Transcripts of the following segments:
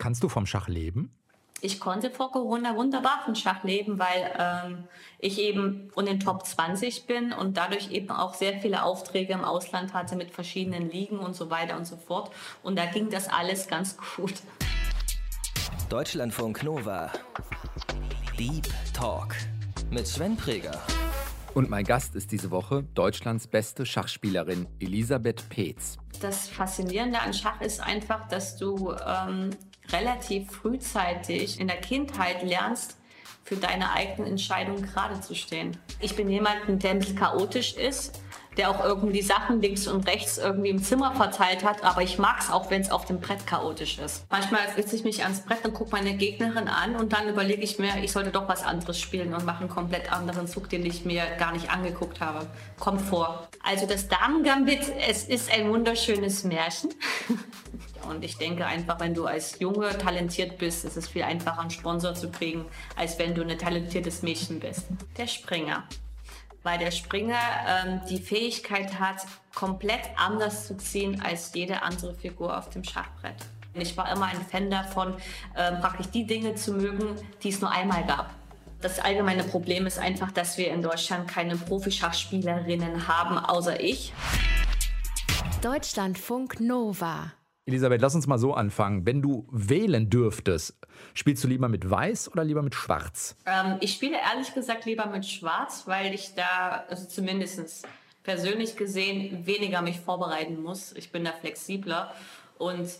Kannst du vom Schach leben? Ich konnte vor Corona wunderbar vom Schach leben, weil ähm, ich eben in den Top 20 bin und dadurch eben auch sehr viele Aufträge im Ausland hatte mit verschiedenen Ligen und so weiter und so fort. Und da ging das alles ganz gut. Deutschlandfunk Nova. Deep Talk mit Sven Preger. Und mein Gast ist diese Woche Deutschlands beste Schachspielerin Elisabeth Peetz. Das Faszinierende an Schach ist einfach, dass du ähm, relativ frühzeitig in der Kindheit lernst, für deine eigenen Entscheidungen gerade zu stehen. Ich bin jemand, der ein bisschen chaotisch ist der auch irgendwie Sachen links und rechts irgendwie im Zimmer verteilt hat. Aber ich mag es auch, wenn es auf dem Brett chaotisch ist. Manchmal setze ich mich ans Brett und gucke meine Gegnerin an und dann überlege ich mir, ich sollte doch was anderes spielen und mache einen komplett anderen Zug, den ich mir gar nicht angeguckt habe. Kommt vor. Also das Damen-Gambit, es ist ein wunderschönes Märchen. Und ich denke einfach, wenn du als Junge talentiert bist, ist es viel einfacher, einen Sponsor zu kriegen, als wenn du ein talentiertes Mädchen bist. Der Springer weil der Springer ähm, die Fähigkeit hat, komplett anders zu ziehen als jede andere Figur auf dem Schachbrett. Ich war immer ein Fan davon, ähm, praktisch die Dinge zu mögen, die es nur einmal gab. Das allgemeine Problem ist einfach, dass wir in Deutschland keine Profischachspielerinnen haben, außer ich. Deutschlandfunk Nova. Elisabeth, lass uns mal so anfangen. Wenn du wählen dürftest, spielst du lieber mit Weiß oder lieber mit Schwarz? Ähm, ich spiele ehrlich gesagt lieber mit Schwarz, weil ich da, also zumindest persönlich gesehen, weniger mich vorbereiten muss. Ich bin da flexibler. Und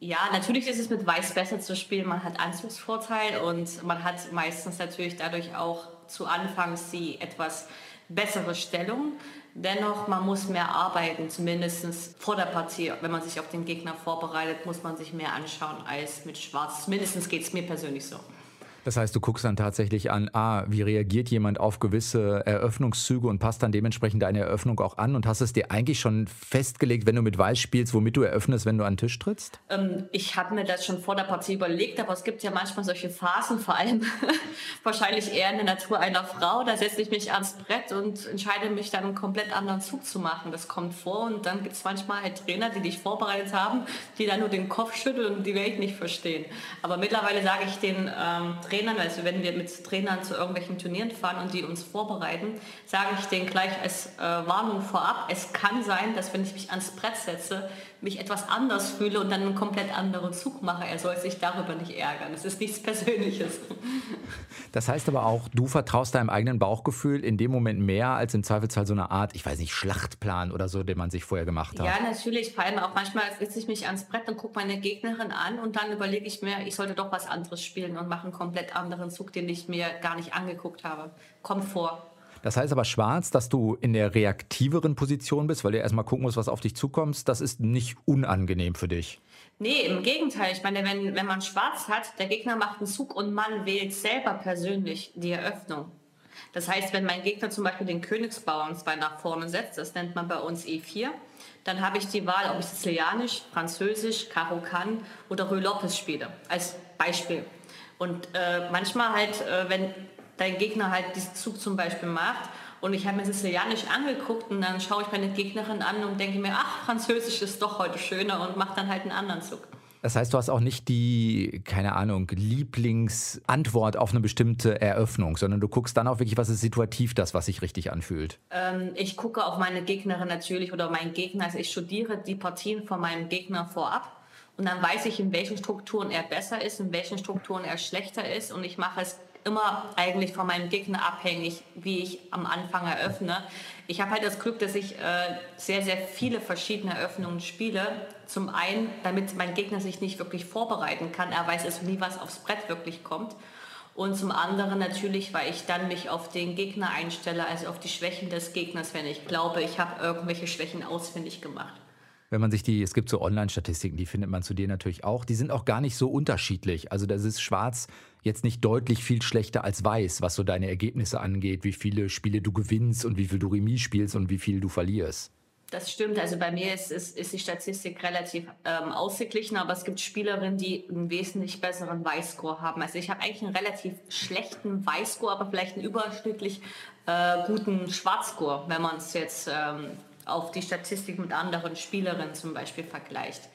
ja, natürlich ist es mit Weiß besser zu spielen. Man hat Anzugsvorteil und man hat meistens natürlich dadurch auch zu Anfangs die etwas bessere Stellung. Dennoch, man muss mehr arbeiten, zumindest vor der Partie. Wenn man sich auf den Gegner vorbereitet, muss man sich mehr anschauen als mit Schwarz. Zumindest geht es mir persönlich so. Das heißt, du guckst dann tatsächlich an, ah, wie reagiert jemand auf gewisse Eröffnungszüge und passt dann dementsprechend deine Eröffnung auch an und hast es dir eigentlich schon festgelegt, wenn du mit Weiß spielst, womit du eröffnest, wenn du an den Tisch trittst? Ähm, ich habe mir das schon vor der Partie überlegt, aber es gibt ja manchmal solche Phasen, vor allem wahrscheinlich eher in der Natur einer Frau. Da setze ich mich ans Brett und entscheide mich dann einen komplett anderen Zug zu machen. Das kommt vor und dann gibt es manchmal halt Trainer, die dich vorbereitet haben, die dann nur den Kopf schütteln und die ich nicht verstehen. Aber mittlerweile sage ich den ähm, Trainern, also wenn wir mit Trainern zu irgendwelchen Turnieren fahren und die uns vorbereiten, sage ich denen gleich als äh, Warnung vorab, es kann sein, dass wenn ich mich ans Brett setze, mich etwas anders fühle und dann einen komplett anderen Zug mache. Er soll sich darüber nicht ärgern. Es ist nichts Persönliches. Das heißt aber auch, du vertraust deinem eigenen Bauchgefühl in dem Moment mehr als im Zweifelsfall so eine Art, ich weiß nicht, Schlachtplan oder so, den man sich vorher gemacht hat. Ja, natürlich. Vor allem auch manchmal setze ich mich ans Brett und gucke meine Gegnerin an und dann überlege ich mir, ich sollte doch was anderes spielen und mache einen komplett anderen Zug, den ich mir gar nicht angeguckt habe. Kommt vor. Das heißt aber schwarz, dass du in der reaktiveren Position bist, weil du erstmal gucken musst, was auf dich zukommt. Das ist nicht unangenehm für dich. Nee, im Gegenteil. Ich meine, wenn, wenn man schwarz hat, der Gegner macht einen Zug und man wählt selber persönlich die Eröffnung. Das heißt, wenn mein Gegner zum Beispiel den Königsbauern zwei nach vorne setzt, das nennt man bei uns E4, dann habe ich die Wahl, ob ich Sizilianisch, Französisch, Karo Kann oder Rue Lopez spiele, als Beispiel. Und äh, manchmal halt, äh, wenn dein Gegner halt diesen Zug zum Beispiel macht. Und ich habe mir Sizilianisch angeguckt und dann schaue ich meine Gegnerin an und denke mir, ach, Französisch ist doch heute schöner und mache dann halt einen anderen Zug. Das heißt, du hast auch nicht die, keine Ahnung, Lieblingsantwort auf eine bestimmte Eröffnung, sondern du guckst dann auch wirklich, was ist situativ das, was sich richtig anfühlt. Ähm, ich gucke auf meine Gegnerin natürlich oder meinen Gegner. Also ich studiere die Partien von meinem Gegner vorab. Und dann weiß ich, in welchen Strukturen er besser ist, in welchen Strukturen er schlechter ist. Und ich mache es immer eigentlich von meinem Gegner abhängig, wie ich am Anfang eröffne. Ich habe halt das Glück, dass ich äh, sehr, sehr viele verschiedene Eröffnungen spiele. Zum einen, damit mein Gegner sich nicht wirklich vorbereiten kann. Er weiß es nie, was aufs Brett wirklich kommt. Und zum anderen natürlich, weil ich dann mich auf den Gegner einstelle, also auf die Schwächen des Gegners, wenn ich glaube, ich habe irgendwelche Schwächen ausfindig gemacht wenn man sich die, es gibt so Online-Statistiken, die findet man zu dir natürlich auch, die sind auch gar nicht so unterschiedlich. Also das ist schwarz jetzt nicht deutlich viel schlechter als weiß, was so deine Ergebnisse angeht, wie viele Spiele du gewinnst und wie viel du Remis spielst und wie viel du verlierst. Das stimmt. Also bei mir ist, ist, ist die Statistik relativ ähm, ausgeglichen, aber es gibt Spielerinnen, die einen wesentlich besseren Weißscore haben. Also ich habe eigentlich einen relativ schlechten Weißscore, aber vielleicht einen überschnittlich äh, guten Schwarzscore, wenn man es jetzt ähm, auf die Statistik mit anderen Spielerinnen zum Beispiel vergleicht.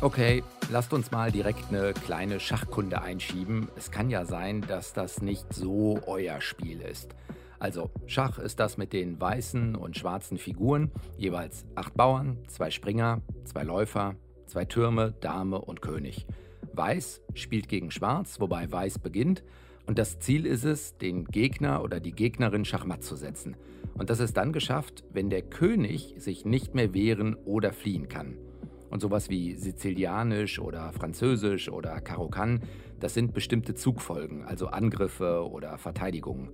Okay, Lasst uns mal direkt eine kleine Schachkunde einschieben. Es kann ja sein, dass das nicht so euer Spiel ist. Also, Schach ist das mit den weißen und schwarzen Figuren, jeweils acht Bauern, zwei Springer, zwei Läufer, zwei Türme, Dame und König. Weiß spielt gegen Schwarz, wobei Weiß beginnt. Und das Ziel ist es, den Gegner oder die Gegnerin schachmatt zu setzen. Und das ist dann geschafft, wenn der König sich nicht mehr wehren oder fliehen kann. Und sowas wie Sizilianisch oder Französisch oder Karokan, das sind bestimmte Zugfolgen, also Angriffe oder Verteidigungen.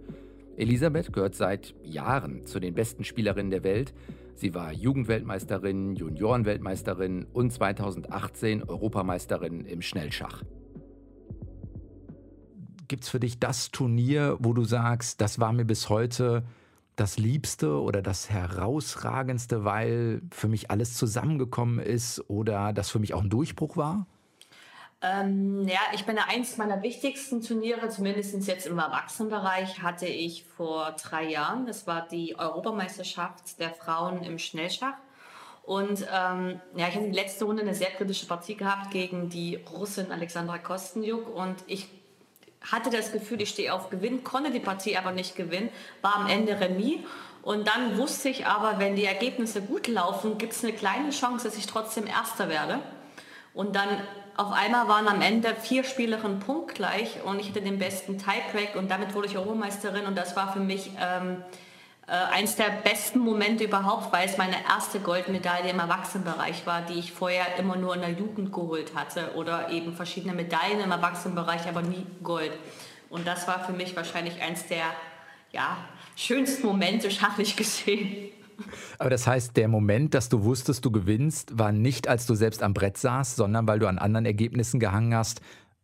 Elisabeth gehört seit Jahren zu den besten Spielerinnen der Welt. Sie war Jugendweltmeisterin, Juniorenweltmeisterin und 2018 Europameisterin im Schnellschach. Gibt es für dich das Turnier, wo du sagst, das war mir bis heute das Liebste oder das Herausragendste, weil für mich alles zusammengekommen ist oder das für mich auch ein Durchbruch war? Ähm, ja, ich bin eins meiner wichtigsten Turniere, zumindest jetzt im Erwachsenenbereich, hatte ich vor drei Jahren. Das war die Europameisterschaft der Frauen im Schnellschach. Und ähm, ja, ich hatte die letzte Runde eine sehr kritische Partie gehabt gegen die Russin Alexandra Kostenjuk und ich hatte das Gefühl, ich stehe auf Gewinn, konnte die Partie aber nicht gewinnen, war am Ende Remis. Und dann wusste ich aber, wenn die Ergebnisse gut laufen, gibt es eine kleine Chance, dass ich trotzdem Erster werde. Und dann auf einmal waren am Ende vier Spielerinnen punktgleich und ich hatte den besten Tiebreak und damit wurde ich Europameisterin und das war für mich ähm, äh, eins der besten Momente überhaupt, weil es meine erste Goldmedaille im Erwachsenenbereich war, die ich vorher immer nur in der Jugend geholt hatte oder eben verschiedene Medaillen im Erwachsenenbereich, aber nie Gold. Und das war für mich wahrscheinlich eins der ja, schönsten Momente schachlich gesehen. Aber das heißt, der Moment, dass du wusstest, du gewinnst, war nicht, als du selbst am Brett saßt, sondern weil du an anderen Ergebnissen gehangen hast,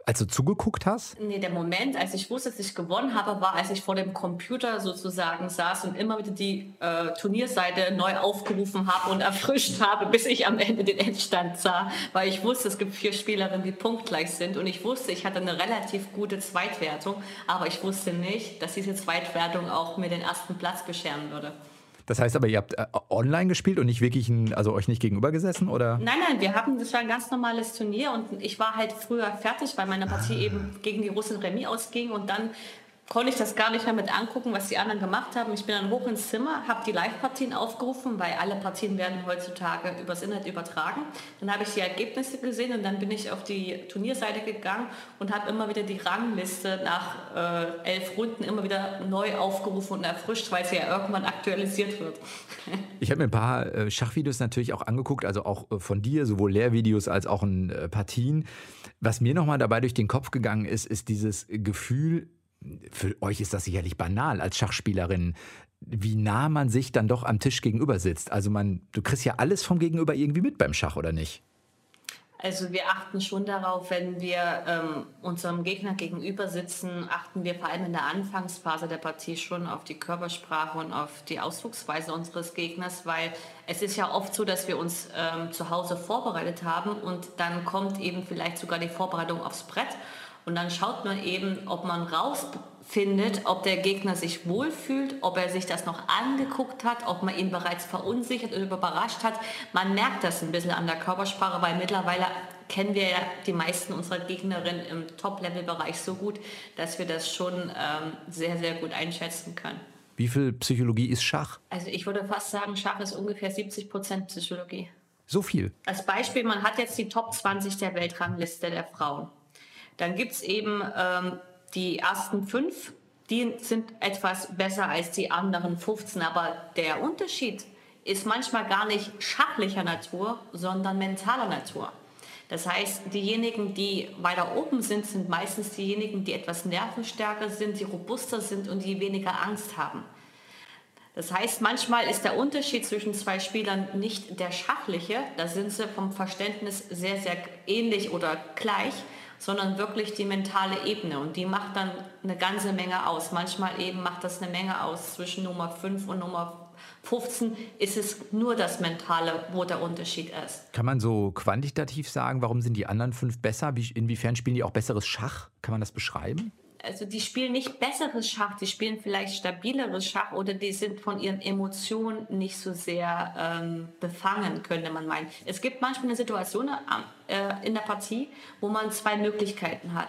als du zugeguckt hast? Nee, der Moment, als ich wusste, dass ich gewonnen habe, war, als ich vor dem Computer sozusagen saß und immer wieder die äh, Turnierseite neu aufgerufen habe und erfrischt habe, bis ich am Ende den Endstand sah. Weil ich wusste, es gibt vier Spielerinnen, die punktgleich sind. Und ich wusste, ich hatte eine relativ gute Zweitwertung. Aber ich wusste nicht, dass diese Zweitwertung auch mir den ersten Platz bescheren würde. Das heißt aber, ihr habt äh, online gespielt und nicht wirklich, ein, also euch nicht gegenüber gesessen, oder? Nein, nein, wir haben, das war ein ganz normales Turnier und ich war halt früher fertig, weil meine Partie ah. eben gegen die Russen Remis ausging und dann konnte ich das gar nicht mehr mit angucken, was die anderen gemacht haben. Ich bin dann hoch ins Zimmer, habe die Live-Partien aufgerufen, weil alle Partien werden heutzutage übers Internet übertragen. Dann habe ich die Ergebnisse gesehen und dann bin ich auf die Turnierseite gegangen und habe immer wieder die Rangliste nach äh, elf Runden immer wieder neu aufgerufen und erfrischt, weil sie ja irgendwann aktualisiert wird. Ich habe mir ein paar äh, Schachvideos natürlich auch angeguckt, also auch äh, von dir, sowohl Lehrvideos als auch in äh, Partien. Was mir nochmal dabei durch den Kopf gegangen ist, ist dieses Gefühl, für euch ist das sicherlich banal als Schachspielerin, wie nah man sich dann doch am Tisch gegenüber sitzt. Also man, du kriegst ja alles vom Gegenüber irgendwie mit beim Schach, oder nicht? Also wir achten schon darauf, wenn wir ähm, unserem Gegner gegenüber sitzen, achten wir vor allem in der Anfangsphase der Partie schon auf die Körpersprache und auf die Ausdrucksweise unseres Gegners, weil es ist ja oft so, dass wir uns ähm, zu Hause vorbereitet haben und dann kommt eben vielleicht sogar die Vorbereitung aufs Brett und dann schaut man eben, ob man rausfindet, ob der Gegner sich wohlfühlt, ob er sich das noch angeguckt hat, ob man ihn bereits verunsichert oder überrascht hat. Man merkt das ein bisschen an der Körpersprache, weil mittlerweile kennen wir ja die meisten unserer Gegnerinnen im Top-Level-Bereich so gut, dass wir das schon ähm, sehr, sehr gut einschätzen können. Wie viel Psychologie ist Schach? Also ich würde fast sagen, Schach ist ungefähr 70 Prozent Psychologie. So viel? Als Beispiel, man hat jetzt die Top 20 der Weltrangliste der Frauen. Dann gibt es eben ähm, die ersten fünf, die sind etwas besser als die anderen 15. Aber der Unterschied ist manchmal gar nicht schachlicher Natur, sondern mentaler Natur. Das heißt, diejenigen, die weiter oben sind, sind meistens diejenigen, die etwas nervenstärker sind, die robuster sind und die weniger Angst haben. Das heißt, manchmal ist der Unterschied zwischen zwei Spielern nicht der schachliche, da sind sie vom Verständnis sehr, sehr ähnlich oder gleich, sondern wirklich die mentale Ebene. Und die macht dann eine ganze Menge aus. Manchmal eben macht das eine Menge aus. Zwischen Nummer 5 und Nummer 15 ist es nur das Mentale, wo der Unterschied ist. Kann man so quantitativ sagen, warum sind die anderen fünf besser? Wie, inwiefern spielen die auch besseres Schach? Kann man das beschreiben? Also die spielen nicht besseres Schach, die spielen vielleicht stabileres Schach oder die sind von ihren Emotionen nicht so sehr ähm, befangen, könnte man meinen. Es gibt manchmal eine Situation äh, in der Partie, wo man zwei Möglichkeiten hat.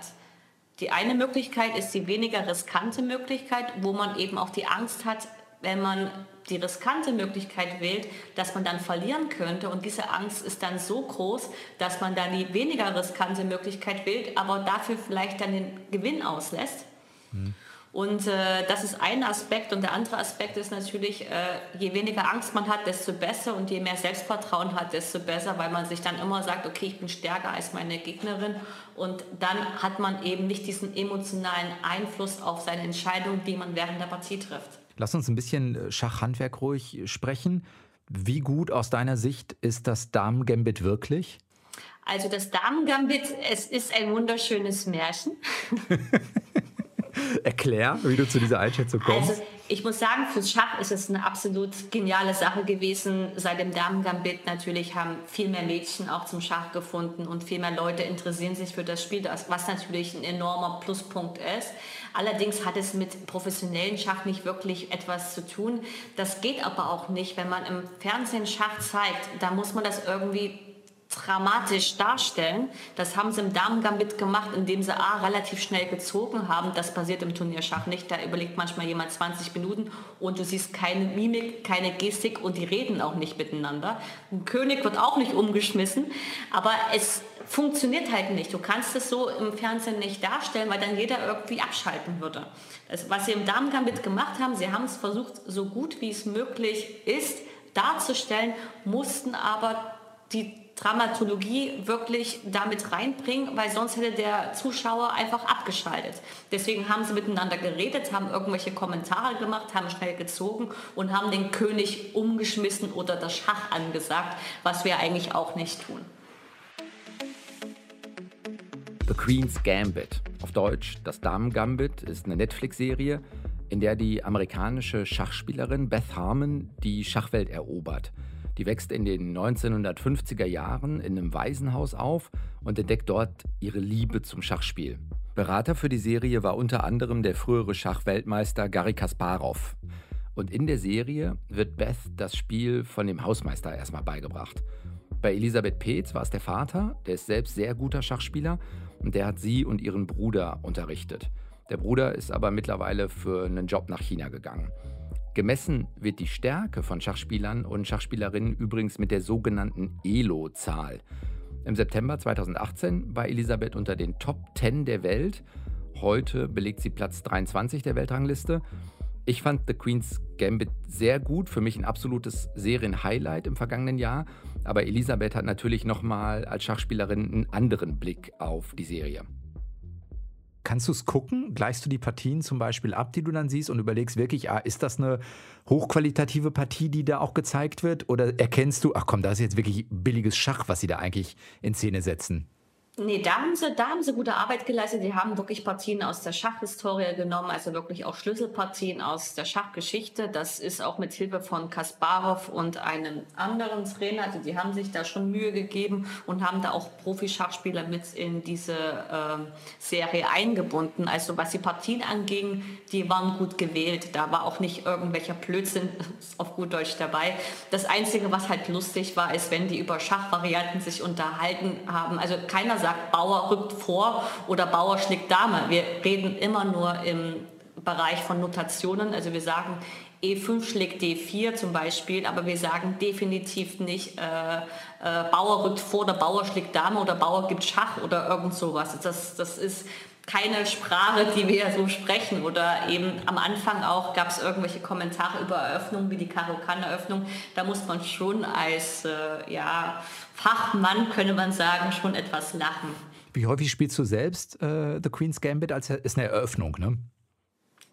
Die eine Möglichkeit ist die weniger riskante Möglichkeit, wo man eben auch die Angst hat, wenn man die riskante Möglichkeit wählt, dass man dann verlieren könnte. Und diese Angst ist dann so groß, dass man dann die weniger riskante Möglichkeit wählt, aber dafür vielleicht dann den Gewinn auslässt. Mhm. Und äh, das ist ein Aspekt. Und der andere Aspekt ist natürlich, äh, je weniger Angst man hat, desto besser. Und je mehr Selbstvertrauen hat, desto besser, weil man sich dann immer sagt, okay, ich bin stärker als meine Gegnerin. Und dann hat man eben nicht diesen emotionalen Einfluss auf seine Entscheidung, die man während der Partie trifft. Lass uns ein bisschen äh, Schachhandwerk ruhig sprechen. Wie gut aus deiner Sicht ist das Damen-Gambit wirklich? Also das Damen-Gambit, es ist ein wunderschönes Märchen. Erklär, wie du zu dieser Einschätzung kommst. Also ich muss sagen, fürs Schach ist es eine absolut geniale Sache gewesen. Seit dem Damen-Gambit natürlich haben viel mehr Mädchen auch zum Schach gefunden und viel mehr Leute interessieren sich für das Spiel, was natürlich ein enormer Pluspunkt ist. Allerdings hat es mit professionellen Schach nicht wirklich etwas zu tun. Das geht aber auch nicht, wenn man im Fernsehen Schach zeigt. Da muss man das irgendwie dramatisch darstellen. Das haben sie im Damen-Gambit gemacht, indem sie A, relativ schnell gezogen haben. Das passiert im Turnierschach nicht. Da überlegt manchmal jemand 20 Minuten und du siehst keine Mimik, keine Gestik und die reden auch nicht miteinander. Ein König wird auch nicht umgeschmissen, aber es funktioniert halt nicht. Du kannst es so im Fernsehen nicht darstellen, weil dann jeder irgendwie abschalten würde. Das, was sie im Damen-Gambit gemacht haben, sie haben es versucht, so gut wie es möglich ist, darzustellen, mussten aber die Dramatologie wirklich damit reinbringen, weil sonst hätte der Zuschauer einfach abgeschaltet. Deswegen haben sie miteinander geredet, haben irgendwelche Kommentare gemacht, haben schnell gezogen und haben den König umgeschmissen oder das Schach angesagt, was wir eigentlich auch nicht tun. The Queen's Gambit, auf Deutsch das Damen-Gambit, ist eine Netflix-Serie, in der die amerikanische Schachspielerin Beth Harmon die Schachwelt erobert. Die wächst in den 1950er Jahren in einem Waisenhaus auf und entdeckt dort ihre Liebe zum Schachspiel. Berater für die Serie war unter anderem der frühere Schachweltmeister Garry Kasparov. Und in der Serie wird Beth das Spiel von dem Hausmeister erstmal beigebracht. Bei Elisabeth Peetz war es der Vater, der ist selbst sehr guter Schachspieler und der hat sie und ihren Bruder unterrichtet. Der Bruder ist aber mittlerweile für einen Job nach China gegangen. Gemessen wird die Stärke von Schachspielern und Schachspielerinnen übrigens mit der sogenannten ELO-Zahl. Im September 2018 war Elisabeth unter den Top 10 der Welt. Heute belegt sie Platz 23 der Weltrangliste. Ich fand The Queen's Gambit sehr gut, für mich ein absolutes Serienhighlight im vergangenen Jahr. Aber Elisabeth hat natürlich nochmal als Schachspielerin einen anderen Blick auf die Serie. Kannst du es gucken? Gleichst du die Partien zum Beispiel ab, die du dann siehst und überlegst wirklich, ah, ist das eine hochqualitative Partie, die da auch gezeigt wird? Oder erkennst du, ach komm, das ist jetzt wirklich billiges Schach, was sie da eigentlich in Szene setzen? Nee, da haben, sie, da haben sie gute Arbeit geleistet. Die haben wirklich Partien aus der Schachhistorie genommen, also wirklich auch Schlüsselpartien aus der Schachgeschichte. Das ist auch mit Hilfe von Kasparov und einem anderen Trainer. Also die haben sich da schon Mühe gegeben und haben da auch Profi-Schachspieler mit in diese äh, Serie eingebunden. Also was die Partien anging, die waren gut gewählt. Da war auch nicht irgendwelcher Blödsinn auf gut Deutsch dabei. Das Einzige, was halt lustig war, ist, wenn die über Schachvarianten sich unterhalten haben. Also keiner sagt, Bauer rückt vor oder Bauer schlägt Dame. Wir reden immer nur im Bereich von Notationen. Also wir sagen, E5 schlägt D4 zum Beispiel, aber wir sagen definitiv nicht, äh, äh, Bauer rückt vor oder Bauer schlägt Dame oder Bauer gibt Schach oder irgend sowas. Das, das ist keine Sprache, die wir so sprechen. Oder eben am Anfang auch gab es irgendwelche Kommentare über Eröffnungen, wie die Karokan-Eröffnung. Da muss man schon als äh, ja, Fachmann, könnte man sagen, schon etwas lachen. Wie häufig spielst du selbst äh, The Queen's Gambit als ist eine Eröffnung, ne?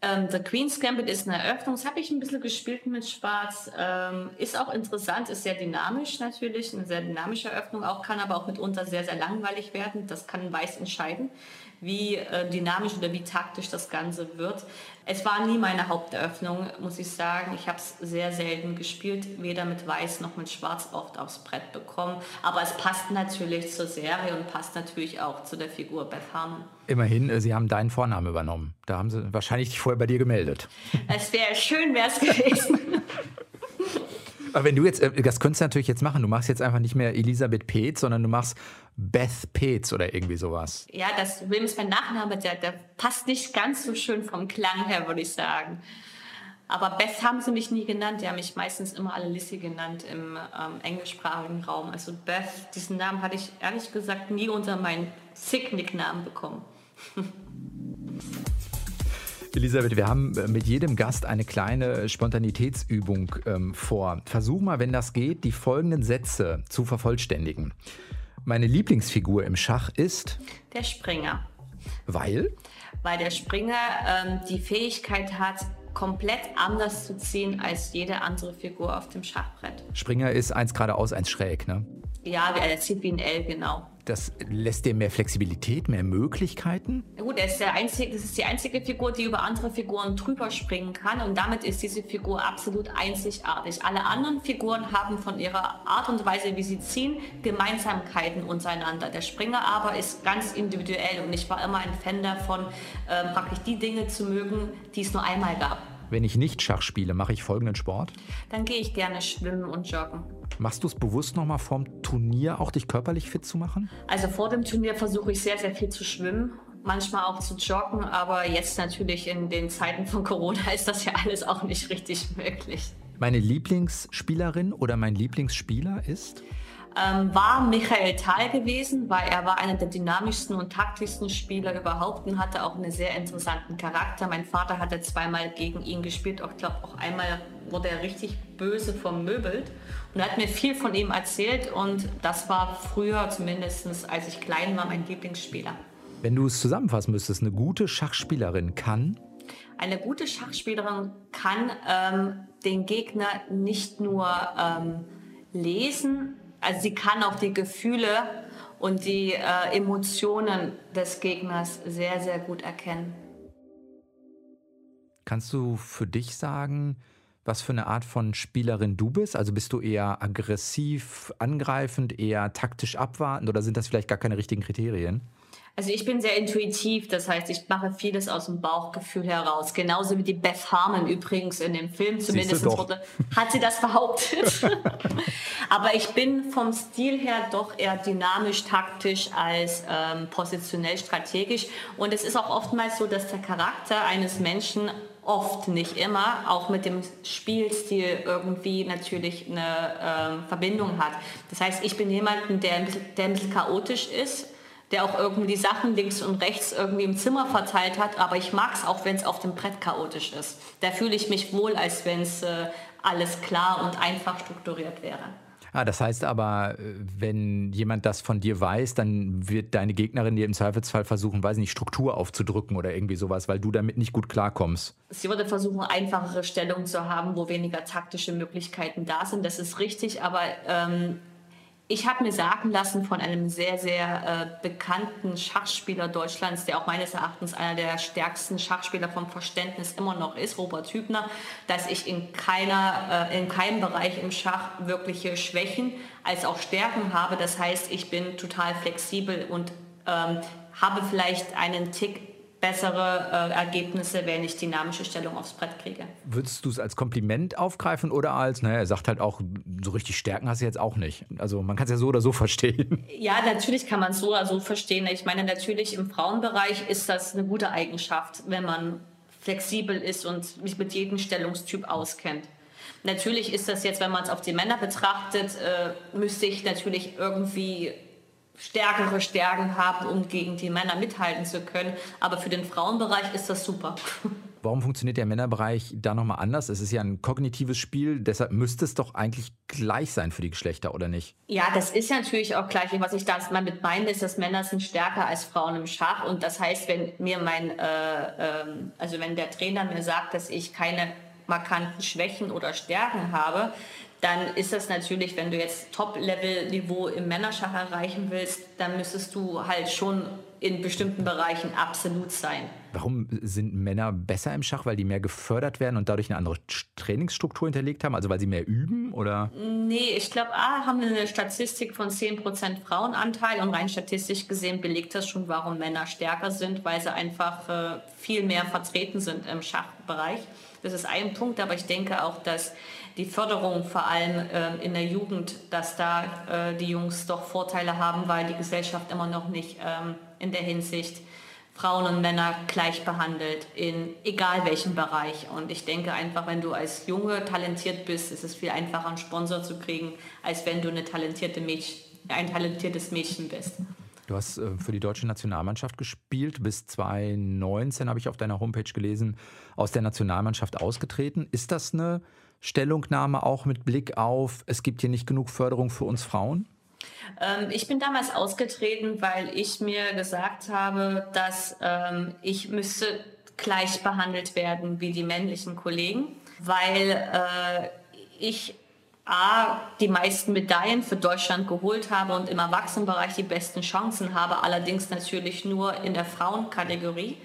Ähm, The Queen's Gambit ist eine Eröffnung. Das habe ich ein bisschen gespielt mit Schwarz. Ähm, ist auch interessant, ist sehr dynamisch natürlich, eine sehr dynamische Eröffnung auch, kann aber auch mitunter sehr, sehr langweilig werden. Das kann Weiß entscheiden. Wie äh, dynamisch oder wie taktisch das Ganze wird. Es war nie meine Haupteröffnung, muss ich sagen. Ich habe es sehr selten gespielt, weder mit Weiß noch mit Schwarz oft aufs Brett bekommen. Aber es passt natürlich zur Serie und passt natürlich auch zu der Figur Beth Harmon. Immerhin, äh, Sie haben deinen Vornamen übernommen. Da haben Sie wahrscheinlich dich vorher bei dir gemeldet. Es wäre schön, wäre es gewesen. Aber wenn du jetzt, äh, das könntest du natürlich jetzt machen. Du machst jetzt einfach nicht mehr Elisabeth Peetz, sondern du machst Beth Peetz oder irgendwie sowas. Ja, das ist mein Nachname, der, der passt nicht ganz so schön vom Klang her, würde ich sagen. Aber Beth haben sie mich nie genannt. Die haben mich meistens immer alle Lissy genannt im ähm, englischsprachigen Raum. Also Beth, diesen Namen hatte ich ehrlich gesagt nie unter meinen Sick-Nicknamen bekommen. Elisabeth, wir haben äh, mit jedem Gast eine kleine Spontanitätsübung ähm, vor. Versuch mal, wenn das geht, die folgenden Sätze zu vervollständigen. Meine Lieblingsfigur im Schach ist der Springer. Weil? Weil der Springer ähm, die Fähigkeit hat, komplett anders zu ziehen als jede andere Figur auf dem Schachbrett. Springer ist eins geradeaus, eins schräg, ne? Ja, er zieht wie ein L, genau. Das lässt dir mehr Flexibilität, mehr Möglichkeiten? Ja gut, er ist der einzige, das ist die einzige Figur, die über andere Figuren drüber springen kann und damit ist diese Figur absolut einzigartig. Alle anderen Figuren haben von ihrer Art und Weise, wie sie ziehen, Gemeinsamkeiten untereinander. Der Springer aber ist ganz individuell und ich war immer ein Fan davon, äh, praktisch die Dinge zu mögen, die es nur einmal gab. Wenn ich nicht Schach spiele, mache ich folgenden Sport? Dann gehe ich gerne schwimmen und joggen. Machst du es bewusst nochmal vorm Turnier auch dich körperlich fit zu machen? Also vor dem Turnier versuche ich sehr, sehr viel zu schwimmen manchmal auch zu joggen, aber jetzt natürlich in den Zeiten von Corona ist das ja alles auch nicht richtig möglich. Meine Lieblingsspielerin oder mein Lieblingsspieler ist? ähm, war Michael Thal gewesen, weil er war einer der dynamischsten und taktischsten Spieler überhaupt und hatte auch einen sehr interessanten Charakter. Mein Vater hatte zweimal gegen ihn gespielt, ich glaube auch einmal wurde er richtig böse vermöbelt und hat mir viel von ihm erzählt und das war früher zumindest, als ich klein war, mein Lieblingsspieler. Wenn du es zusammenfassen müsstest, eine gute Schachspielerin kann? Eine gute Schachspielerin kann ähm, den Gegner nicht nur ähm, lesen, also sie kann auch die Gefühle und die äh, Emotionen des Gegners sehr, sehr gut erkennen. Kannst du für dich sagen, was für eine Art von Spielerin du bist? Also bist du eher aggressiv, angreifend, eher taktisch abwartend oder sind das vielleicht gar keine richtigen Kriterien? Also ich bin sehr intuitiv, das heißt, ich mache vieles aus dem Bauchgefühl heraus. Genauso wie die Beth Harmon übrigens in dem Film zumindest wurde, hat sie das behauptet. Aber ich bin vom Stil her doch eher dynamisch, taktisch als ähm, positionell strategisch. Und es ist auch oftmals so, dass der Charakter eines Menschen oft, nicht immer, auch mit dem Spielstil irgendwie natürlich eine ähm, Verbindung hat. Das heißt, ich bin jemand, der der ein bisschen chaotisch ist der auch irgendwie die Sachen links und rechts irgendwie im Zimmer verteilt hat. Aber ich mag es auch, wenn es auf dem Brett chaotisch ist. Da fühle ich mich wohl, als wenn es äh, alles klar und einfach strukturiert wäre. Ah, das heißt aber, äh, wenn jemand das von dir weiß, dann wird deine Gegnerin dir im Zweifelsfall versuchen, weiß nicht, Struktur aufzudrücken oder irgendwie sowas, weil du damit nicht gut klarkommst. Sie würde versuchen, einfachere Stellungen zu haben, wo weniger taktische Möglichkeiten da sind. Das ist richtig, aber ähm, ich habe mir sagen lassen von einem sehr, sehr äh, bekannten Schachspieler Deutschlands, der auch meines Erachtens einer der stärksten Schachspieler vom Verständnis immer noch ist, Robert Hübner, dass ich in, keiner, äh, in keinem Bereich im Schach wirkliche Schwächen als auch Stärken habe. Das heißt, ich bin total flexibel und ähm, habe vielleicht einen Tick bessere äh, Ergebnisse, wenn ich dynamische Stellung aufs Brett kriege. Würdest du es als Kompliment aufgreifen oder als, naja, er sagt halt auch, so richtig Stärken hast du jetzt auch nicht. Also man kann es ja so oder so verstehen. Ja, natürlich kann man es so oder so verstehen. Ich meine, natürlich im Frauenbereich ist das eine gute Eigenschaft, wenn man flexibel ist und sich mit jedem Stellungstyp auskennt. Natürlich ist das jetzt, wenn man es auf die Männer betrachtet, äh, müsste ich natürlich irgendwie stärkere Stärken haben, um gegen die Männer mithalten zu können. Aber für den Frauenbereich ist das super. Warum funktioniert der Männerbereich da nochmal anders? Es ist ja ein kognitives Spiel, deshalb müsste es doch eigentlich gleich sein für die Geschlechter, oder nicht? Ja, das ist natürlich auch gleich. Was ich da mal mit meine, ist, dass Männer sind stärker als Frauen im Schach. Und das heißt, wenn mir mein, äh, äh, also wenn der Trainer mir sagt, dass ich keine markanten Schwächen oder Stärken habe, dann ist das natürlich, wenn du jetzt Top-Level-Niveau im Männerschach erreichen willst, dann müsstest du halt schon in bestimmten Bereichen absolut sein. Warum sind Männer besser im Schach? Weil die mehr gefördert werden und dadurch eine andere Trainingsstruktur hinterlegt haben? Also weil sie mehr üben? Oder? Nee, ich glaube, A, haben wir eine Statistik von 10% Frauenanteil und rein statistisch gesehen belegt das schon, warum Männer stärker sind, weil sie einfach äh, viel mehr vertreten sind im Schachbereich. Das ist ein Punkt, aber ich denke auch, dass die Förderung vor allem äh, in der Jugend, dass da äh, die Jungs doch Vorteile haben, weil die Gesellschaft immer noch nicht ähm, in der Hinsicht Frauen und Männer gleich behandelt, in egal welchem Bereich. Und ich denke einfach, wenn du als Junge talentiert bist, ist es viel einfacher, einen Sponsor zu kriegen, als wenn du eine talentierte Mädchen, ein talentiertes Mädchen bist. Du hast äh, für die deutsche Nationalmannschaft gespielt, bis 2019 habe ich auf deiner Homepage gelesen, aus der Nationalmannschaft ausgetreten. Ist das eine Stellungnahme auch mit Blick auf, es gibt hier nicht genug Förderung für uns Frauen? Ähm, ich bin damals ausgetreten, weil ich mir gesagt habe, dass ähm, ich müsste gleich behandelt werden wie die männlichen Kollegen, weil äh, ich A, die meisten Medaillen für Deutschland geholt habe und im Erwachsenenbereich die besten Chancen habe, allerdings natürlich nur in der Frauenkategorie.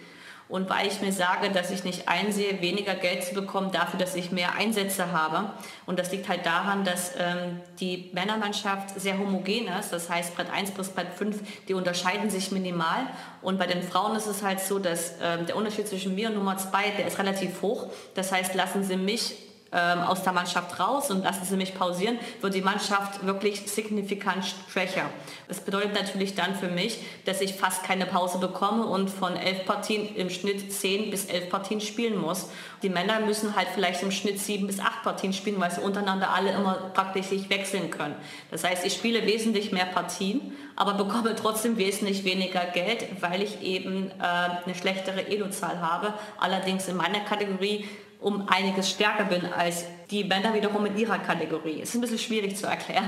Und weil ich mir sage, dass ich nicht einsehe, weniger Geld zu bekommen dafür, dass ich mehr Einsätze habe. Und das liegt halt daran, dass ähm, die Männermannschaft sehr homogen ist. Das heißt, Brett 1 bis Brett 5, die unterscheiden sich minimal. Und bei den Frauen ist es halt so, dass ähm, der Unterschied zwischen mir und Nummer 2, der ist relativ hoch. Das heißt, lassen Sie mich ähm, aus der Mannschaft raus und lassen Sie mich pausieren, wird die Mannschaft wirklich signifikant schwächer. Das bedeutet natürlich dann für mich, dass ich fast keine Pause bekomme und von elf Partien im Schnitt zehn bis elf Partien spielen muss. Die Männer müssen halt vielleicht im Schnitt sieben bis acht Partien spielen, weil sie untereinander alle immer praktisch sich wechseln können. Das heißt, ich spiele wesentlich mehr Partien, aber bekomme trotzdem wesentlich weniger Geld, weil ich eben äh, eine schlechtere Elo-Zahl habe. Allerdings in meiner Kategorie um einiges stärker bin als die Männer wiederum in ihrer Kategorie. Ist ein bisschen schwierig zu erklären.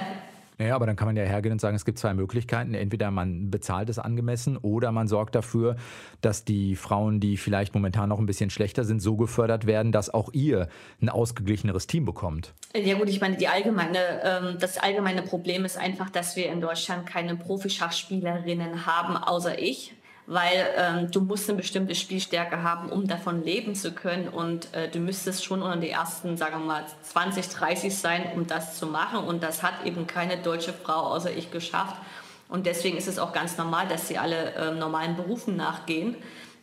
Naja, aber dann kann man ja hergehen und sagen, es gibt zwei Möglichkeiten. Entweder man bezahlt es angemessen oder man sorgt dafür, dass die Frauen, die vielleicht momentan noch ein bisschen schlechter sind, so gefördert werden, dass auch ihr ein ausgeglicheneres Team bekommt. Ja gut, ich meine, die allgemeine, ähm, das allgemeine Problem ist einfach, dass wir in Deutschland keine Profischachspielerinnen haben, außer ich weil ähm, du musst eine bestimmte Spielstärke haben, um davon leben zu können. Und äh, du müsstest schon unter die ersten, sagen wir mal, 20, 30 sein, um das zu machen. Und das hat eben keine deutsche Frau außer ich geschafft. Und deswegen ist es auch ganz normal, dass sie alle äh, normalen Berufen nachgehen.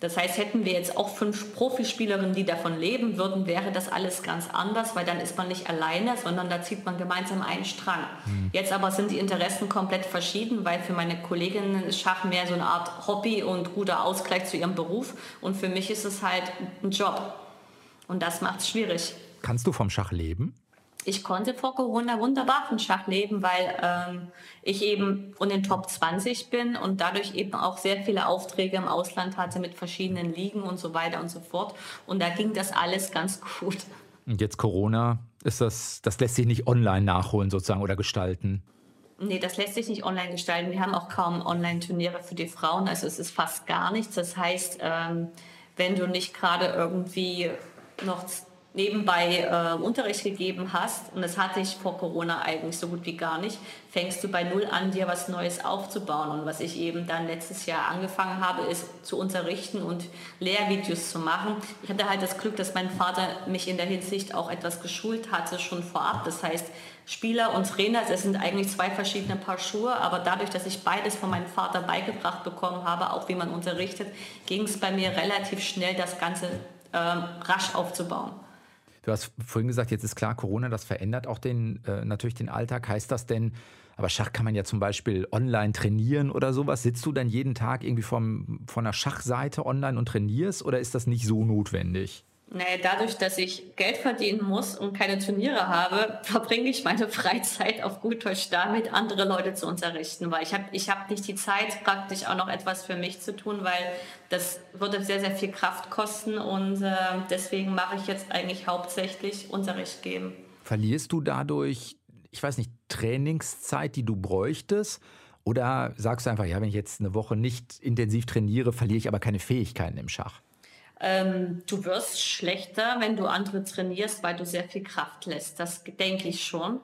Das heißt, hätten wir jetzt auch fünf Profispielerinnen, die davon leben würden, wäre das alles ganz anders, weil dann ist man nicht alleine, sondern da zieht man gemeinsam einen Strang. Mhm. Jetzt aber sind die Interessen komplett verschieden, weil für meine Kolleginnen ist Schach mehr so eine Art Hobby und guter Ausgleich zu ihrem Beruf und für mich ist es halt ein Job. Und das macht es schwierig. Kannst du vom Schach leben? Ich konnte vor Corona wunderbar von Schach leben, weil ähm, ich eben in den Top 20 bin und dadurch eben auch sehr viele Aufträge im Ausland hatte mit verschiedenen Ligen und so weiter und so fort. Und da ging das alles ganz gut. Und jetzt Corona, ist das, das lässt sich nicht online nachholen sozusagen oder gestalten? Nee, das lässt sich nicht online gestalten. Wir haben auch kaum Online-Turniere für die Frauen, also es ist fast gar nichts. Das heißt, ähm, wenn du nicht gerade irgendwie noch nebenbei äh, Unterricht gegeben hast, und das hatte ich vor Corona eigentlich so gut wie gar nicht, fängst du bei Null an, dir was Neues aufzubauen. Und was ich eben dann letztes Jahr angefangen habe, ist zu unterrichten und Lehrvideos zu machen. Ich hatte halt das Glück, dass mein Vater mich in der Hinsicht auch etwas geschult hatte, schon vorab. Das heißt, Spieler und Trainer, das sind eigentlich zwei verschiedene Paar Schuhe, aber dadurch, dass ich beides von meinem Vater beigebracht bekommen habe, auch wie man unterrichtet, ging es bei mir relativ schnell, das Ganze ähm, rasch aufzubauen. Du hast vorhin gesagt, jetzt ist klar, Corona, das verändert auch den, äh, natürlich den Alltag. Heißt das denn, aber Schach kann man ja zum Beispiel online trainieren oder sowas. Sitzt du dann jeden Tag irgendwie vom, von einer Schachseite online und trainierst oder ist das nicht so notwendig? Naja, dadurch, dass ich Geld verdienen muss und keine Turniere habe, verbringe ich meine Freizeit auf gut Deutsch damit, andere Leute zu unterrichten, weil ich habe ich hab nicht die Zeit, praktisch auch noch etwas für mich zu tun, weil das würde sehr, sehr viel Kraft kosten und äh, deswegen mache ich jetzt eigentlich hauptsächlich Unterricht geben. Verlierst du dadurch, ich weiß nicht, Trainingszeit, die du bräuchtest? Oder sagst du einfach, ja, wenn ich jetzt eine Woche nicht intensiv trainiere, verliere ich aber keine Fähigkeiten im Schach? Ähm, du wirst schlechter, wenn du andere trainierst, weil du sehr viel Kraft lässt. Das denke ich schon.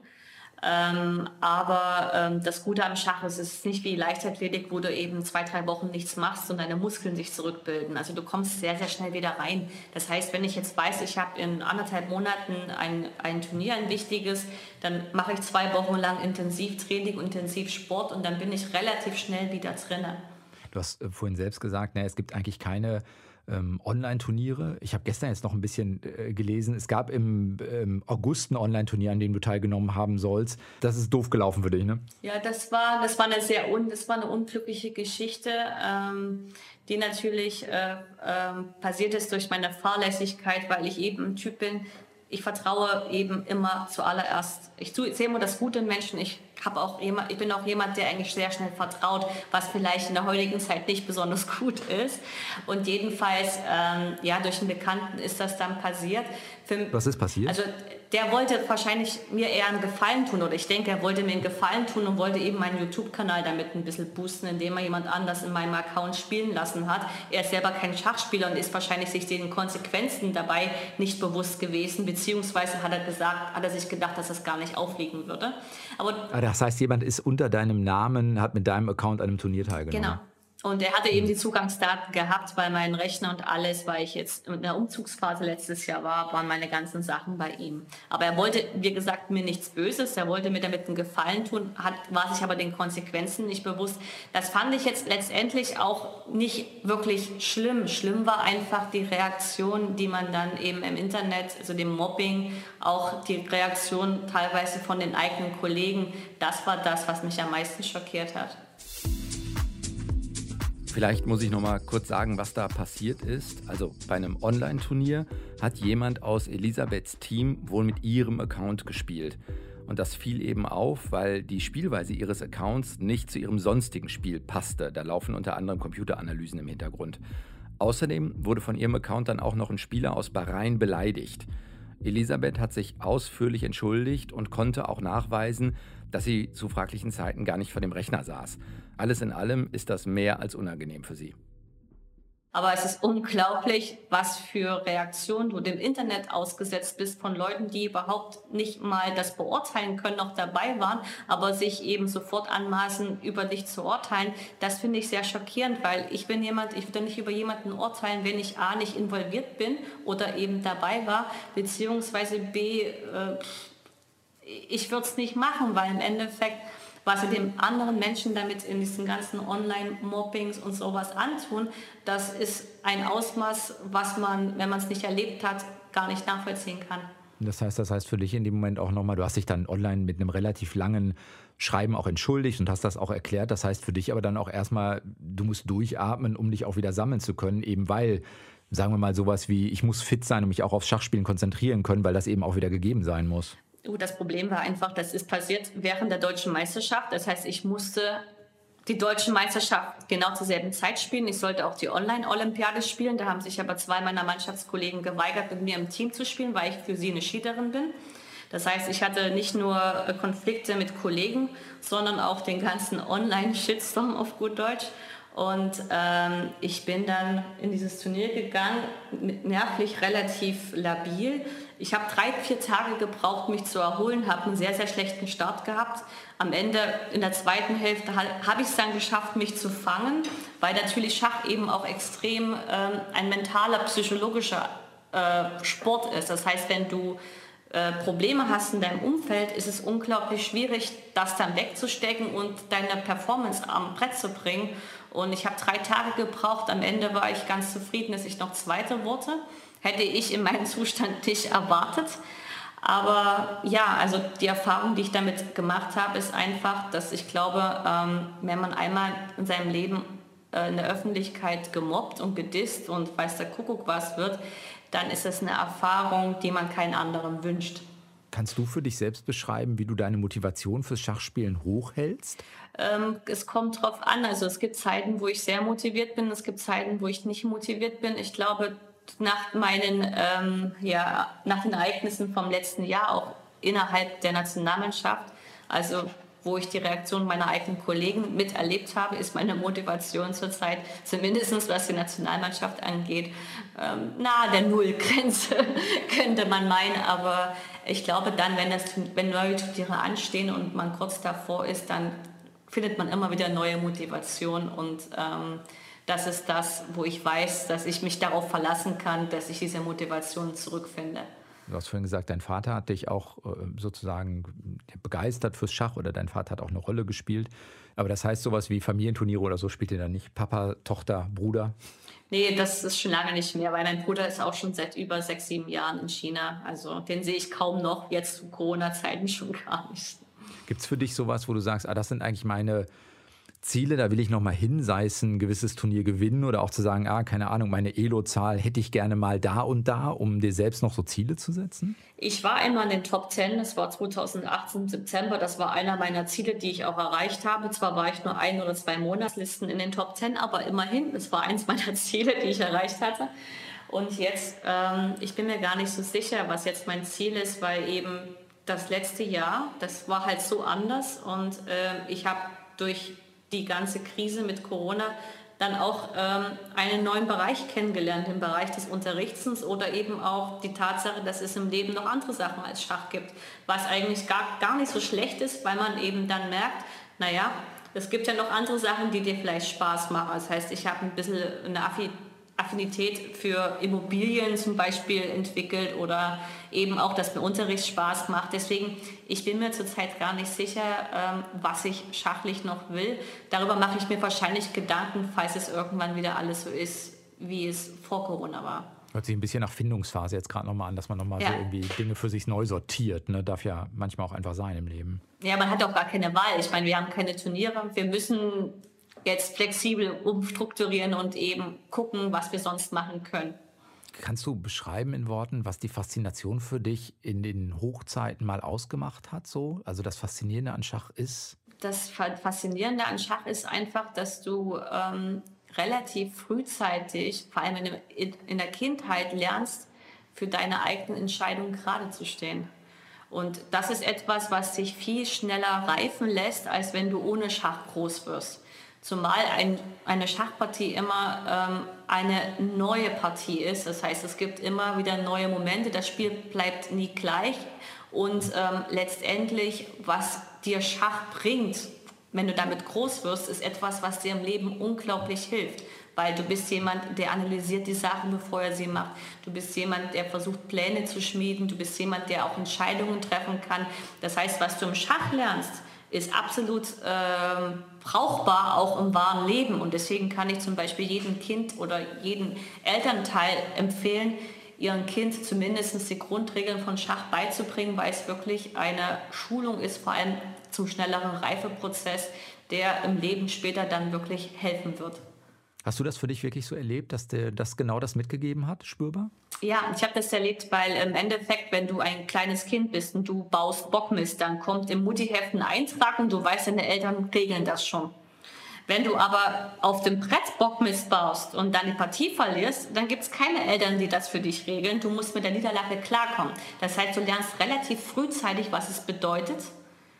Ähm, aber ähm, das Gute am Schach ist, es ist nicht wie Leichtathletik, wo du eben zwei, drei Wochen nichts machst und deine Muskeln sich zurückbilden. Also du kommst sehr, sehr schnell wieder rein. Das heißt, wenn ich jetzt weiß, ich habe in anderthalb Monaten ein, ein Turnier, ein wichtiges, dann mache ich zwei Wochen lang Intensivtraining, Intensivsport und dann bin ich relativ schnell wieder drinnen. Du hast äh, vorhin selbst gesagt, ne, es gibt eigentlich keine ähm, Online-Turniere. Ich habe gestern jetzt noch ein bisschen äh, gelesen. Es gab im ähm, August ein Online-Turnier, an dem du teilgenommen haben sollst. Das ist doof gelaufen für dich, ne? Ja, das war, das war eine sehr un, das war eine unglückliche Geschichte, ähm, die natürlich äh, ähm, passiert ist durch meine Fahrlässigkeit, weil ich eben ein Typ bin. Ich vertraue eben immer zuallererst. Ich sehe immer das Gute in Menschen. Ich habe auch jemand, ich bin auch jemand, der eigentlich sehr schnell vertraut, was vielleicht in der heutigen Zeit nicht besonders gut ist. Und jedenfalls, ähm, ja, durch einen Bekannten ist das dann passiert. Für, was ist passiert? Also der wollte wahrscheinlich mir eher einen Gefallen tun oder ich denke, er wollte mir einen Gefallen tun und wollte eben meinen YouTube-Kanal damit ein bisschen boosten, indem er jemand anders in meinem Account spielen lassen hat. Er ist selber kein Schachspieler und ist wahrscheinlich sich den Konsequenzen dabei nicht bewusst gewesen, beziehungsweise hat er gesagt, hat er sich gedacht, dass das gar nicht aufliegen würde. Aber, ah, das heißt, jemand ist unter deinem Namen, hat mit deinem Account an einem Turnier teilgenommen. Genau. Und er hatte eben die Zugangsdaten gehabt, weil mein Rechner und alles, weil ich jetzt in der Umzugsphase letztes Jahr war, waren meine ganzen Sachen bei ihm. Aber er wollte, wie gesagt, mir nichts Böses. Er wollte mir damit einen Gefallen tun, hat, war sich aber den Konsequenzen nicht bewusst. Das fand ich jetzt letztendlich auch nicht wirklich schlimm. Schlimm war einfach die Reaktion, die man dann eben im Internet, also dem Mobbing, auch die Reaktion teilweise von den eigenen Kollegen. Das war das, was mich am meisten schockiert hat. Vielleicht muss ich noch mal kurz sagen, was da passiert ist. Also bei einem Online-Turnier hat jemand aus Elisabeths Team wohl mit ihrem Account gespielt. Und das fiel eben auf, weil die Spielweise ihres Accounts nicht zu ihrem sonstigen Spiel passte. Da laufen unter anderem Computeranalysen im Hintergrund. Außerdem wurde von ihrem Account dann auch noch ein Spieler aus Bahrain beleidigt. Elisabeth hat sich ausführlich entschuldigt und konnte auch nachweisen, dass sie zu fraglichen Zeiten gar nicht vor dem Rechner saß. Alles in allem ist das mehr als unangenehm für sie. Aber es ist unglaublich, was für Reaktionen du dem Internet ausgesetzt bist von Leuten, die überhaupt nicht mal das beurteilen können, noch dabei waren, aber sich eben sofort anmaßen, über dich zu urteilen. Das finde ich sehr schockierend, weil ich bin jemand, ich würde nicht über jemanden urteilen, wenn ich A nicht involviert bin oder eben dabei war, beziehungsweise B, äh, ich würde es nicht machen, weil im Endeffekt was sie dem anderen Menschen damit in diesen ganzen Online-Mobbings und sowas antun, das ist ein Ausmaß, was man, wenn man es nicht erlebt hat, gar nicht nachvollziehen kann. Das heißt, das heißt für dich in dem Moment auch nochmal, du hast dich dann online mit einem relativ langen Schreiben auch entschuldigt und hast das auch erklärt. Das heißt für dich aber dann auch erstmal, du musst durchatmen, um dich auch wieder sammeln zu können, eben weil, sagen wir mal, sowas wie, ich muss fit sein und mich auch aufs Schachspielen konzentrieren können, weil das eben auch wieder gegeben sein muss. Das Problem war einfach, das ist passiert während der deutschen Meisterschaft. Das heißt, ich musste die deutsche Meisterschaft genau zur selben Zeit spielen. Ich sollte auch die Online-Olympiade spielen. Da haben sich aber zwei meiner Mannschaftskollegen geweigert, mit mir im Team zu spielen, weil ich für sie eine Schiederin bin. Das heißt, ich hatte nicht nur äh, Konflikte mit Kollegen, sondern auch den ganzen Online-Shitstorm auf gut Deutsch. Und ähm, ich bin dann in dieses Turnier gegangen, nervlich relativ labil. Ich habe drei, vier Tage gebraucht, mich zu erholen, habe einen sehr, sehr schlechten Start gehabt. Am Ende, in der zweiten Hälfte, habe ich es dann geschafft, mich zu fangen, weil natürlich Schach eben auch extrem ähm, ein mentaler, psychologischer äh, Sport ist. Das heißt, wenn du äh, Probleme hast in deinem Umfeld, ist es unglaublich schwierig, das dann wegzustecken und deine Performance am Brett zu bringen. Und ich habe drei Tage gebraucht. Am Ende war ich ganz zufrieden, dass ich noch zweite wurde hätte ich in meinem Zustand nicht erwartet. Aber ja, also die Erfahrung, die ich damit gemacht habe, ist einfach, dass ich glaube, ähm, wenn man einmal in seinem Leben äh, in der Öffentlichkeit gemobbt und gedisst und weiß der Kuckuck was wird, dann ist es eine Erfahrung, die man keinen anderen wünscht. Kannst du für dich selbst beschreiben, wie du deine Motivation fürs Schachspielen hochhältst? Ähm, es kommt drauf an. Also es gibt Zeiten, wo ich sehr motiviert bin, es gibt Zeiten, wo ich nicht motiviert bin. Ich glaube, nach meinen, ähm, ja, nach den Ereignissen vom letzten Jahr auch innerhalb der Nationalmannschaft. Also wo ich die Reaktion meiner eigenen Kollegen miterlebt habe, ist meine Motivation zurzeit, zumindest was die Nationalmannschaft angeht, ähm, nahe der Nullgrenze, könnte man meinen. Aber ich glaube dann, wenn, das, wenn neue Turniere anstehen und man kurz davor ist, dann findet man immer wieder neue Motivation und ähm, das ist das, wo ich weiß, dass ich mich darauf verlassen kann, dass ich diese Motivation zurückfinde. Du hast vorhin gesagt, dein Vater hat dich auch äh, sozusagen begeistert fürs Schach oder dein Vater hat auch eine Rolle gespielt. Aber das heißt, sowas wie Familienturniere oder so spielt ihr dann nicht? Papa, Tochter, Bruder? Nee, das ist schon lange nicht mehr, weil mein Bruder ist auch schon seit über sechs, sieben Jahren in China. Also den sehe ich kaum noch, jetzt zu Corona-Zeiten schon gar nicht. Gibt es für dich sowas, wo du sagst, ah, das sind eigentlich meine Ziele, da will ich noch mal hin, sei es ein gewisses Turnier gewinnen oder auch zu sagen, ah, keine Ahnung, meine Elo-Zahl hätte ich gerne mal da und da, um dir selbst noch so Ziele zu setzen? Ich war immer in den Top 10, das war 2018 September, das war einer meiner Ziele, die ich auch erreicht habe. Zwar war ich nur ein oder zwei Monatslisten in den Top 10, aber immerhin, es war eins meiner Ziele, die ich erreicht hatte. Und jetzt, ähm, ich bin mir gar nicht so sicher, was jetzt mein Ziel ist, weil eben das letzte Jahr, das war halt so anders und äh, ich habe durch die ganze Krise mit Corona dann auch ähm, einen neuen Bereich kennengelernt, den Bereich des Unterrichtens oder eben auch die Tatsache, dass es im Leben noch andere Sachen als Schach gibt, was eigentlich gar, gar nicht so schlecht ist, weil man eben dann merkt, naja, es gibt ja noch andere Sachen, die dir vielleicht Spaß machen. Das heißt, ich habe ein bisschen eine Affinität Affinität für Immobilien zum Beispiel entwickelt oder eben auch, dass mir Unterricht Spaß macht. Deswegen, ich bin mir zurzeit gar nicht sicher, ähm, was ich schachlich noch will. Darüber mache ich mir wahrscheinlich Gedanken, falls es irgendwann wieder alles so ist, wie es vor Corona war. Hört sich ein bisschen nach Findungsphase jetzt gerade nochmal an, dass man nochmal ja. so irgendwie Dinge für sich neu sortiert. Ne? Darf ja manchmal auch einfach sein im Leben. Ja, man hat auch gar keine Wahl. Ich meine, wir haben keine Turniere. Wir müssen jetzt flexibel umstrukturieren und eben gucken, was wir sonst machen können. Kannst du beschreiben in Worten, was die Faszination für dich in den Hochzeiten mal ausgemacht hat? So? Also das Faszinierende an Schach ist? Das Faszinierende an Schach ist einfach, dass du ähm, relativ frühzeitig, vor allem in, in der Kindheit, lernst, für deine eigenen Entscheidungen gerade zu stehen. Und das ist etwas, was sich viel schneller reifen lässt, als wenn du ohne Schach groß wirst. Zumal ein, eine Schachpartie immer ähm, eine neue Partie ist. Das heißt, es gibt immer wieder neue Momente. Das Spiel bleibt nie gleich. Und ähm, letztendlich, was dir Schach bringt, wenn du damit groß wirst, ist etwas, was dir im Leben unglaublich hilft. Weil du bist jemand, der analysiert die Sachen, bevor er sie macht. Du bist jemand, der versucht, Pläne zu schmieden. Du bist jemand, der auch Entscheidungen treffen kann. Das heißt, was du im Schach lernst, ist absolut äh, brauchbar auch im wahren Leben. Und deswegen kann ich zum Beispiel jedem Kind oder jedem Elternteil empfehlen, ihrem Kind zumindest die Grundregeln von Schach beizubringen, weil es wirklich eine Schulung ist, vor allem zum schnelleren Reifeprozess, der im Leben später dann wirklich helfen wird. Hast du das für dich wirklich so erlebt, dass der das genau das mitgegeben hat, spürbar? Ja, ich habe das erlebt, weil im Endeffekt, wenn du ein kleines Kind bist und du baust Bockmist, dann kommt im Muttiheft ein Eintrag und du weißt, deine Eltern regeln das schon. Wenn du aber auf dem Brett Bockmist baust und dann die Partie verlierst, dann gibt es keine Eltern, die das für dich regeln. Du musst mit der Niederlage klarkommen. Das heißt, du lernst relativ frühzeitig, was es bedeutet,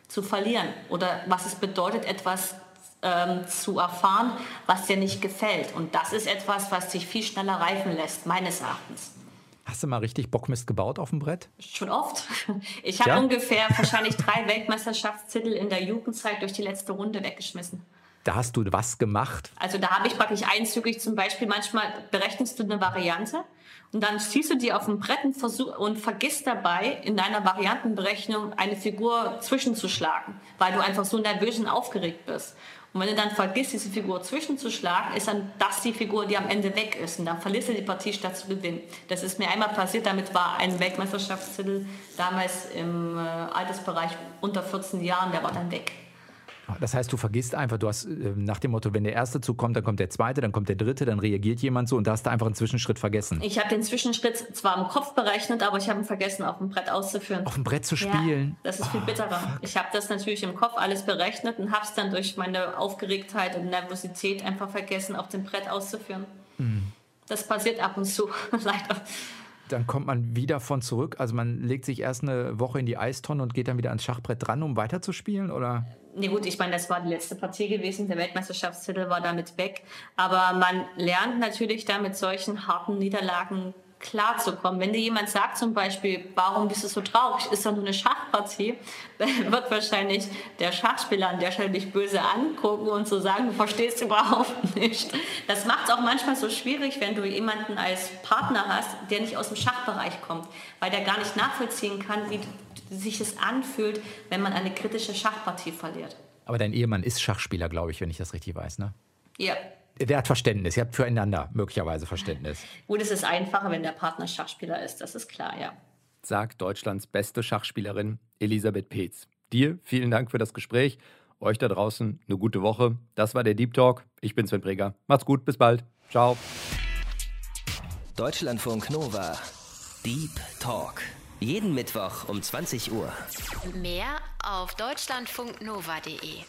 zu verlieren oder was es bedeutet, etwas ähm, zu erfahren, was dir nicht gefällt. Und das ist etwas, was dich viel schneller reifen lässt, meines Erachtens. Hast du mal richtig Bockmist gebaut auf dem Brett? Schon oft. Ich habe ja? ungefähr wahrscheinlich drei Weltmeisterschaftstitel in der Jugendzeit durch die letzte Runde weggeschmissen. Da hast du was gemacht? Also da habe ich praktisch einzügig zum Beispiel, manchmal berechnest du eine Variante und dann ziehst du die auf dem Brett und, versuch, und vergisst dabei in deiner Variantenberechnung eine Figur zwischenzuschlagen, weil du einfach so nervös und aufgeregt bist. Und wenn du dann vergisst, diese Figur zwischenzuschlagen, ist dann das die Figur, die am Ende weg ist. Und dann verlierst du die Partie statt zu gewinnen. Das ist mir einmal passiert. Damit war ein Weltmeisterschaftstitel damals im äh, Altersbereich unter 14 Jahren, der war dann weg. Das heißt, du vergisst einfach, du hast äh, nach dem Motto, wenn der erste Zug kommt, dann kommt der zweite, dann kommt der dritte, dann reagiert jemand so und da hast du einfach einen Zwischenschritt vergessen. Ich habe den Zwischenschritt zwar im Kopf berechnet, aber ich habe ihn vergessen, auf dem Brett auszuführen. Auf dem Brett zu spielen? Ja, das ist viel oh, bitterer. Fuck. Ich habe das natürlich im Kopf alles berechnet und habe es dann durch meine Aufgeregtheit und Nervosität einfach vergessen, auf dem Brett auszuführen. Mhm. Das passiert ab und zu, leider. dann kommt man wieder von zurück. Also man legt sich erst eine Woche in die Eistonne und geht dann wieder ans Schachbrett dran, um weiterzuspielen, oder? Nee, gut, ich meine, das war die letzte Partie gewesen. Der Weltmeisterschaftstitel war damit weg. Aber man lernt natürlich da mit solchen harten Niederlagen klarzukommen. Wenn dir jemand sagt zum Beispiel, warum bist du so traurig, ist doch nur eine Schachpartie, dann wird wahrscheinlich der Schachspieler an der Stelle dich böse angucken und so sagen, du verstehst überhaupt nicht. Das macht es auch manchmal so schwierig, wenn du jemanden als Partner hast, der nicht aus dem Schachbereich kommt, weil der gar nicht nachvollziehen kann, wie sich es anfühlt, wenn man eine kritische Schachpartie verliert. Aber dein Ehemann ist Schachspieler, glaube ich, wenn ich das richtig weiß, ne? Ja, der hat Verständnis, ihr habt füreinander möglicherweise Verständnis. Gut, es ist einfacher, wenn der Partner Schachspieler ist, das ist klar, ja. Sagt Deutschlands beste Schachspielerin Elisabeth Peetz. Dir vielen Dank für das Gespräch. Euch da draußen eine gute Woche. Das war der Deep Talk. Ich bin Sven Preger. Macht's gut, bis bald. Ciao. Deutschlandfunk Nova. Deep Talk. Jeden Mittwoch um 20 Uhr. Mehr auf deutschlandfunknova.de.